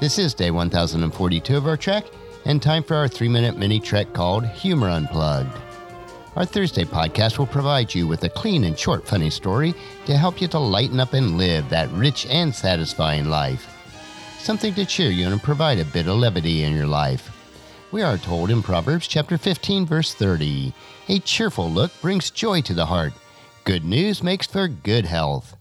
This is day 1042 of our trek, and time for our three minute mini trek called Humor Unplugged. Our Thursday podcast will provide you with a clean and short, funny story to help you to lighten up and live that rich and satisfying life. Something to cheer you and provide a bit of levity in your life. We are told in Proverbs chapter 15, verse 30 A cheerful look brings joy to the heart. Good news makes for good health.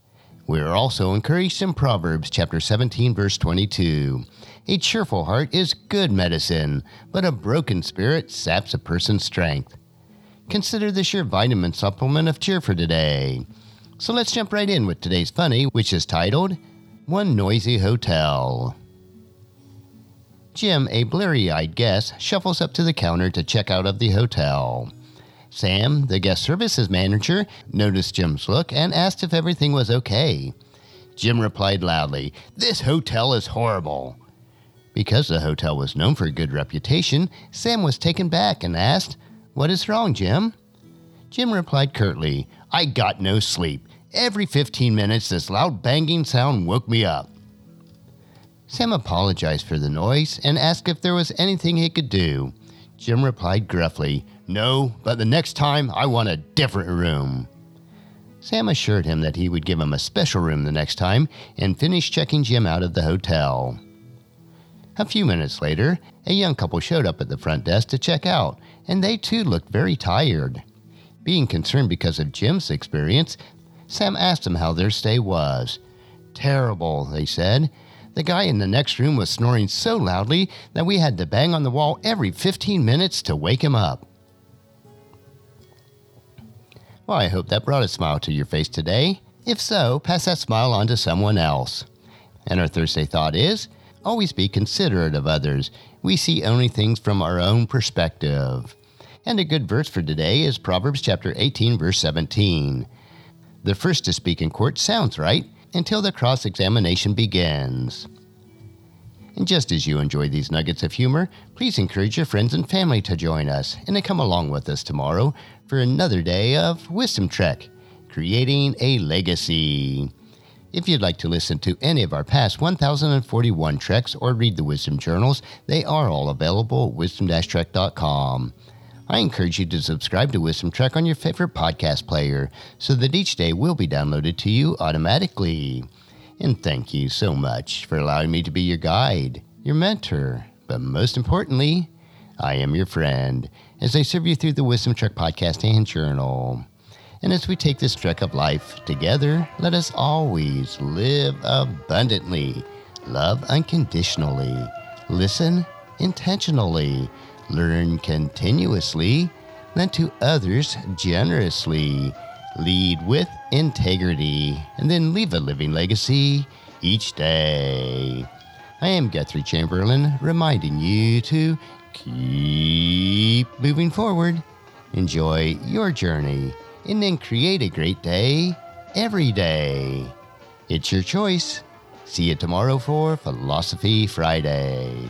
We are also encouraged in Proverbs chapter 17, verse 22. A cheerful heart is good medicine, but a broken spirit saps a person's strength. Consider this your vitamin supplement of cheer for today. So let's jump right in with today's funny, which is titled One Noisy Hotel. Jim, a bleary eyed guest, shuffles up to the counter to check out of the hotel. Sam, the guest services manager, noticed Jim's look and asked if everything was okay. Jim replied loudly, This hotel is horrible. Because the hotel was known for a good reputation, Sam was taken back and asked, What is wrong, Jim? Jim replied curtly, I got no sleep. Every 15 minutes, this loud banging sound woke me up. Sam apologized for the noise and asked if there was anything he could do. Jim replied gruffly, No, but the next time I want a different room. Sam assured him that he would give him a special room the next time and finished checking Jim out of the hotel. A few minutes later, a young couple showed up at the front desk to check out, and they too looked very tired. Being concerned because of Jim's experience, Sam asked them how their stay was. Terrible, they said. The guy in the next room was snoring so loudly that we had to bang on the wall every 15 minutes to wake him up. Well, I hope that brought a smile to your face today. If so, pass that smile on to someone else. And our Thursday thought is always be considerate of others. We see only things from our own perspective. And a good verse for today is Proverbs chapter 18 verse 17. The first to speak in court sounds right until the cross examination begins. And just as you enjoy these nuggets of humor, please encourage your friends and family to join us and to come along with us tomorrow for another day of Wisdom Trek, creating a legacy. If you'd like to listen to any of our past 1041 treks or read the Wisdom Journals, they are all available at wisdom-trek.com. I encourage you to subscribe to Wisdom Trek on your favorite podcast player so that each day will be downloaded to you automatically. And thank you so much for allowing me to be your guide, your mentor, but most importantly, I am your friend as I serve you through the Wisdom Trek podcast and journal. And as we take this trek of life together, let us always live abundantly, love unconditionally, listen intentionally, learn continuously, lend to others generously, lead with integrity, and then leave a living legacy each day. I am Guthrie Chamberlain, reminding you to keep moving forward, enjoy your journey, and then create a great day every day. It's your choice. See you tomorrow for Philosophy Friday.